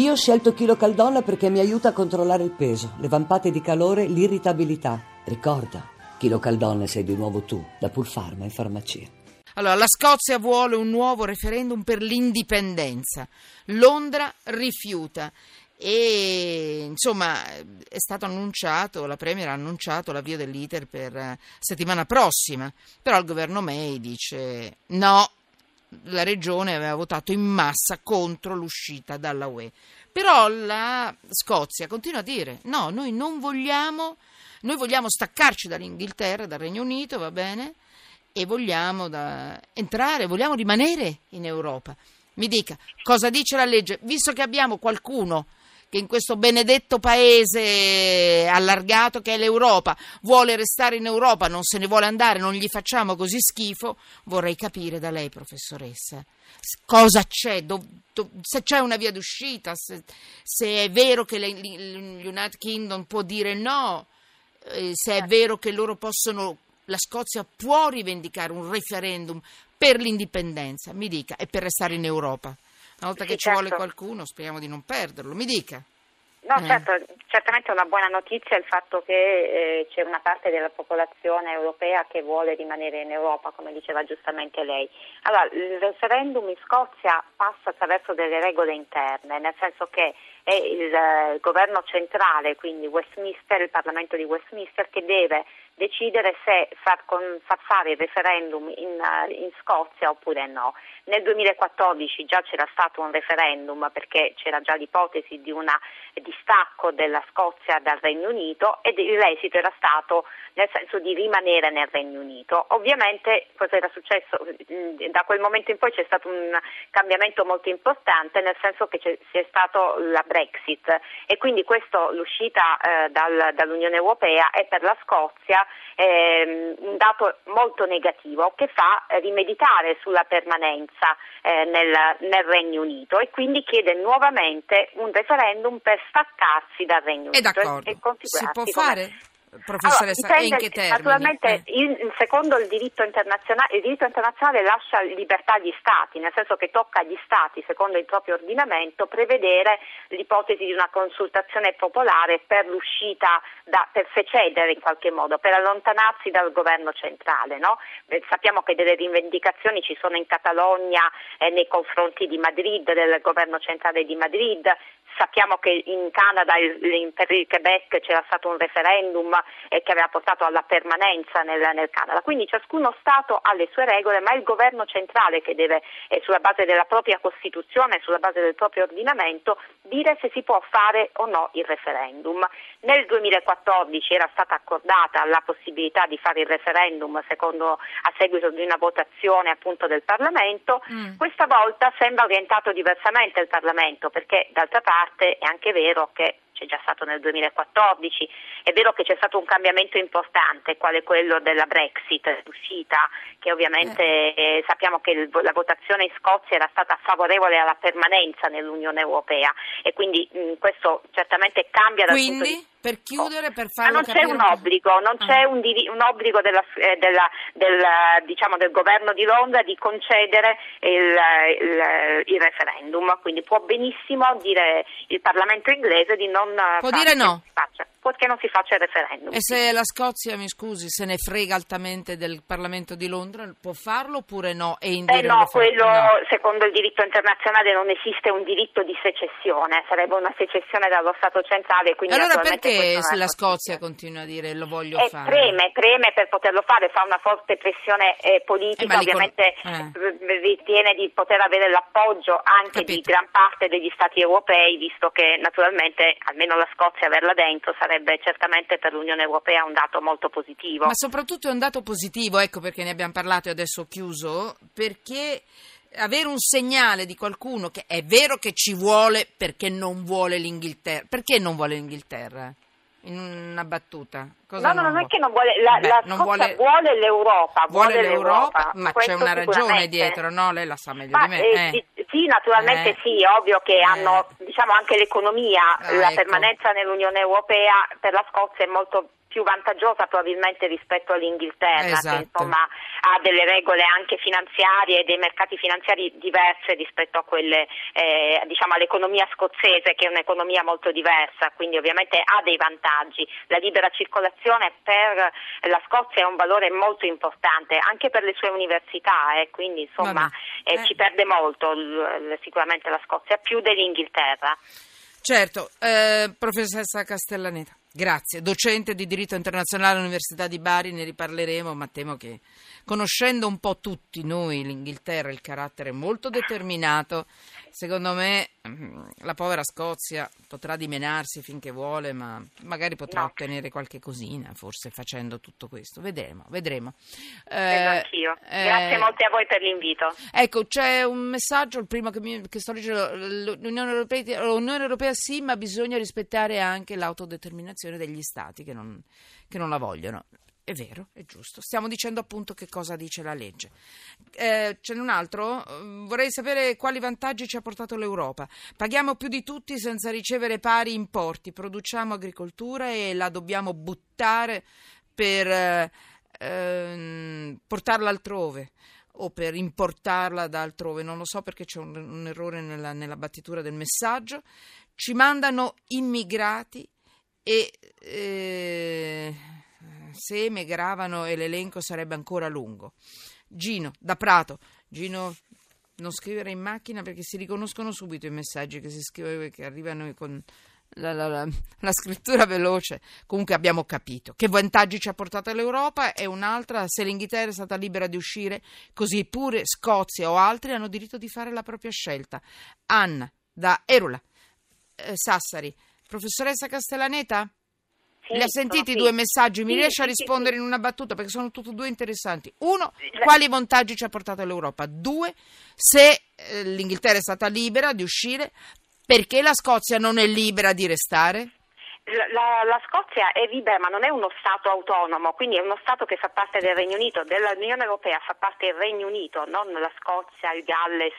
Io ho scelto Chilo Caldonna perché mi aiuta a controllare il peso, le vampate di calore, l'irritabilità. Ricorda, Chilo Caldonna sei di nuovo tu, da Pulfarma in farmacia. Allora, la Scozia vuole un nuovo referendum per l'indipendenza. Londra rifiuta. E insomma è stato annunciato, la Premier ha annunciato l'avvio dell'iter per eh, settimana prossima, però il governo May dice no, la regione aveva votato in massa contro l'uscita dalla UE. Però la Scozia continua a dire no, noi non vogliamo, noi vogliamo staccarci dall'Inghilterra, dal Regno Unito, va bene, e vogliamo da, entrare, vogliamo rimanere in Europa. Mi dica, cosa dice la legge? Visto che abbiamo qualcuno che in questo benedetto paese allargato che è l'Europa vuole restare in Europa, non se ne vuole andare, non gli facciamo così schifo, vorrei capire da lei, professoressa, cosa c'è, do, do, se c'è una via d'uscita, se, se è vero che l'United Kingdom può dire no, eh, se è vero che loro possono, la Scozia può rivendicare un referendum per l'indipendenza, mi dica, e per restare in Europa. Una volta Sì, che ci certo. vuole qualcuno, speriamo di non perderlo. Mi dica. No, Eh. certo, certamente è una buona notizia il fatto che eh, c'è una parte della popolazione europea che vuole rimanere in Europa, come diceva giustamente lei. Allora, il referendum in Scozia passa attraverso delle regole interne, nel senso che è il eh, governo centrale, quindi Westminster, il Parlamento di Westminster, che deve decidere se far, con- far fare il referendum in, eh, in Scozia oppure no. Nel 2014 già c'era stato un referendum perché c'era già l'ipotesi di un distacco della Scozia dal Regno Unito ed l'esito era stato nel senso di rimanere nel Regno Unito. Ovviamente cosa era successo? Mm, Da quel momento in poi c'è stato un cambiamento molto importante nel senso che c'è, c'è stato la Brexit e quindi questo, l'uscita eh, dal- dall'Unione Europea è per la Scozia ehm, un dato molto negativo che fa eh, rimeditare sulla permanenza eh, nel, nel Regno Unito e quindi chiede nuovamente un referendum per staccarsi dal Regno È Unito d'accordo. e, e Si può fare, professoressa? allora, e in dipende- che termini? Naturalmente, Eh. il- secondo il diritto internazionale, il diritto internazionale lascia libertà agli Stati, nel senso che tocca agli Stati, secondo il proprio ordinamento, prevedere l'ipotesi di una consultazione popolare per l'uscita, da, per secedere in qualche modo, per allontanarsi dal governo centrale. no? Sappiamo che delle rivendicazioni ci sono in Catalogna eh, nei confronti di Madrid, del governo centrale di Madrid, Sappiamo che in Canada il- per il Quebec c'era stato un referendum eh, che aveva portato alla permanenza nel, nel Canada. Quindi ciascuno Stato ha le sue regole, ma è il governo centrale che deve, eh, sulla base della propria Costituzione, sulla base del proprio ordinamento, dire se si può fare o no il referendum. Nel 2014 era stata accordata la possibilità di fare il referendum secondo, a seguito di una votazione appunto del Parlamento. Mm. Questa volta sembra orientato diversamente il Parlamento perché d'altra parte è anche vero che c'è già stato nel 2014, è vero che c'è stato un cambiamento importante, quale quello della Brexit, l'uscita, che ovviamente eh, sappiamo che il- la votazione in Scozia era stata favorevole alla permanenza nell'Unione Europea. E quindi mh, questo certamente cambia dal punto di Quindi, per chiudere, per ma farlo non c'è un obbligo, non Ah. c'è un, diri- un obbligo della- eh, della- del, eh, diciamo, del governo di Londra di concedere il, eh, il- il referendum, quindi può benissimo dire il Parlamento inglese di non eh, Può dire no. faccia- può che non si faccia il referendum. E se la Scozia, mi scusi, se ne frega altamente del Parlamento di Londra, può farlo oppure no? E Eh no, quello No. secondo il diritto internazionale non esiste un diritto di secessione, sarebbe una secessione dallo Stato centrale. Quindi Allora perché se la. Scozia continua a dire lo voglio Eh, fare? preme, preme per poterlo fare, fa una forte pressione eh, politica, Eh, li con- ovviamente eh. ritiene di poter avere l'appoggio anche di Capito. gran parte degli stati europei, visto che naturalmente almeno la Scozia averla dentro sarebbe certamente per l'Unione Europea un dato molto positivo. Ma soprattutto è un dato positivo, ecco perché ne abbiamo parlato e adesso ho chiuso, perché avere un segnale di qualcuno che è vero che ci vuole perché non vuole l'Inghilterra. Perché non vuole l'Inghilterra? In una battuta. Cosa No, no, non è che non vuole, la, Beh, la non vuole- vuole, l'Europa, Vuole vuole l'Europa, ma c'è una ragione dietro, no? Lei la sa meglio Ma, di me. eh, eh. Sì, naturalmente Eh. sì, ovvio che Eh. hanno diciamo anche l'economia, Ah, la ecco. permanenza nell'Unione Europea per la Scozia è molto più vantaggiosa probabilmente rispetto all'Inghilterra, esatto. che insomma ha delle regole anche finanziarie e dei mercati finanziari diverse rispetto a quelle, eh, diciamo all'economia scozzese che è un'economia molto diversa, quindi ovviamente ha dei vantaggi. La libera circolazione per la Scozia è un valore molto importante, anche per le sue università, eh, quindi insomma eh, eh. ci perde molto l- sicuramente la Scozia, più dell'Inghilterra. Certo, eh, professoressa Castellaneta. Grazie, docente di diritto internazionale all'Università di Bari, ne riparleremo, ma temo che conoscendo un po' tutti noi l'Inghilterra, il carattere molto determinato, secondo me mm, la povera Scozia potrà dimenarsi finché vuole, ma magari potrà no. ottenere qualche cosina, forse facendo tutto questo. Vedremo, vedremo. Eh, anch'io. Eh, Grazie molte a voi per l'invito. Ecco, c'è un messaggio, il primo che, mi, che sto leggendo, l'Unione Europea, l'Unione Europea sì, ma bisogna rispettare anche l'autodeterminazione posizione degli stati che non, che non la vogliono. È vero, è giusto. Stiamo dicendo appunto che cosa dice la legge. Eh, ce n'è un altro? Vorrei sapere quali vantaggi ci ha portato l'Europa. Paghiamo più di tutti senza ricevere pari importi, produciamo agricoltura e la dobbiamo buttare per eh, ehm, portarla altrove o per importarla da altrove. Non lo so perché c'è un, un errore nella, nella battitura del messaggio. Ci mandano immigrati e eh, se emigravano e l'elenco sarebbe ancora lungo. Gino, da Prato. Gino, non scrivere in macchina perché si riconoscono subito i messaggi che si scrivono che arrivano con la, la, la, la, scrittura veloce. Comunque abbiamo capito che vantaggi ci ha portato l'Europa e un'altra, se l'Inghilterra è stata libera di uscire, così pure Scozia o altri hanno diritto di fare la propria scelta. Anna, da Erula, eh, Sassari. Professoressa Castellaneta? Sì, Li ha sentiti i due messaggi? Mi sì, riesce a rispondere in una battuta perché sono tutti e due interessanti. Uno, quali vantaggi ci ha portato l'Europa? Due, se eh, l'Inghilterra è stata libera di uscire, perché la Scozia non è libera di restare? La, la, Scozia è libera ma non è uno Stato autonomo, quindi è uno Stato che fa parte del Regno Unito, dell'Unione Europea fa parte il Regno Unito, non la Scozia, il Galles,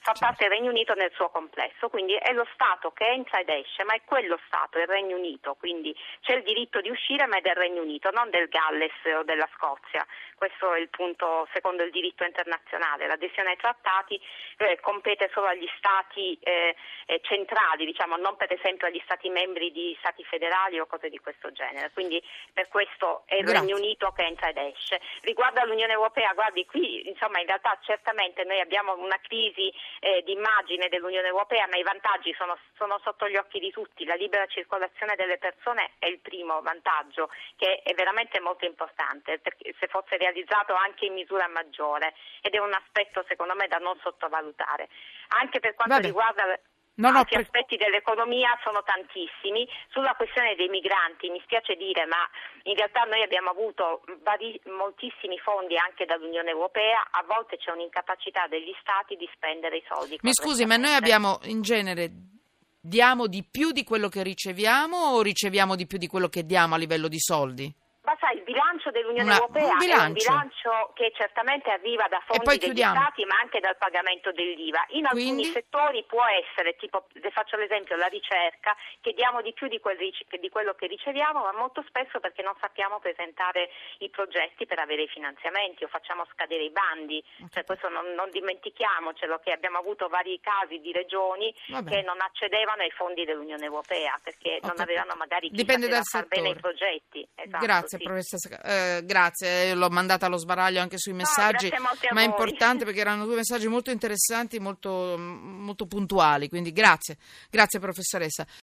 fa parte del Regno Unito nel suo complesso, quindi è lo Stato che entra ed esce, ma è quello Stato, il Regno Unito, quindi c'è il diritto di uscire ma è del Regno Unito, non del Galles o della Scozia. Questo è il punto secondo il diritto internazionale. L'adesione ai trattati eh, compete solo agli Stati eh, eh centrali, diciamo, non per esempio agli Stati membri di Stati federali o cose di questo genere. Quindi per questo è il Grazie. Regno Unito che entra ed esce. Riguardo all'Unione Europea, guardi qui insomma in realtà certamente noi abbiamo una crisi eh, di immagine dell'Unione Europea, ma i vantaggi sono, sono, sotto gli occhi di tutti. La libera circolazione delle persone è il primo vantaggio che è veramente molto importante se fosse realizzato anche in misura maggiore ed è un aspetto secondo me da non sottovalutare. Anche per quanto Vabbè. riguarda No, no, Altri aspetti dell'economia sono tantissimi. Sulla questione dei migranti mi spiace dire, ma in realtà noi abbiamo avuto vari, moltissimi fondi anche dall'Unione Europea, a volte c'è un'incapacità degli Stati di spendere i soldi. Mi scusi, ma noi abbiamo in genere diamo di più di quello che riceviamo o riceviamo di più di quello che diamo a livello di soldi? Ma sai, il bilancio dell'Unione Una, Europea un è un bilancio che certamente arriva da fondi degli Stati, ma anche dal pagamento dell'IVA. In alcuni Quindi? settori può essere, tipo, le faccio l'esempio, la ricerca, che diamo di più di, quel, di, quello che riceviamo, ma molto spesso perché non sappiamo presentare i progetti per avere i finanziamenti o facciamo scadere i bandi. Cioè, questo non, non dimentichiamocelo, che abbiamo avuto vari casi di regioni Vabbè. che non accedevano ai fondi dell'Unione Europea perché okay. non avevano magari chi Dipende dal far settore. bene i progetti. Esatto, Grazie, sì. professoressa. Eh, grazie, l'ho mandata allo sbaraglio anche sui messaggi, no, ma è importante perché erano due messaggi molto interessanti, molto, molto puntuali, quindi grazie, grazie professoressa.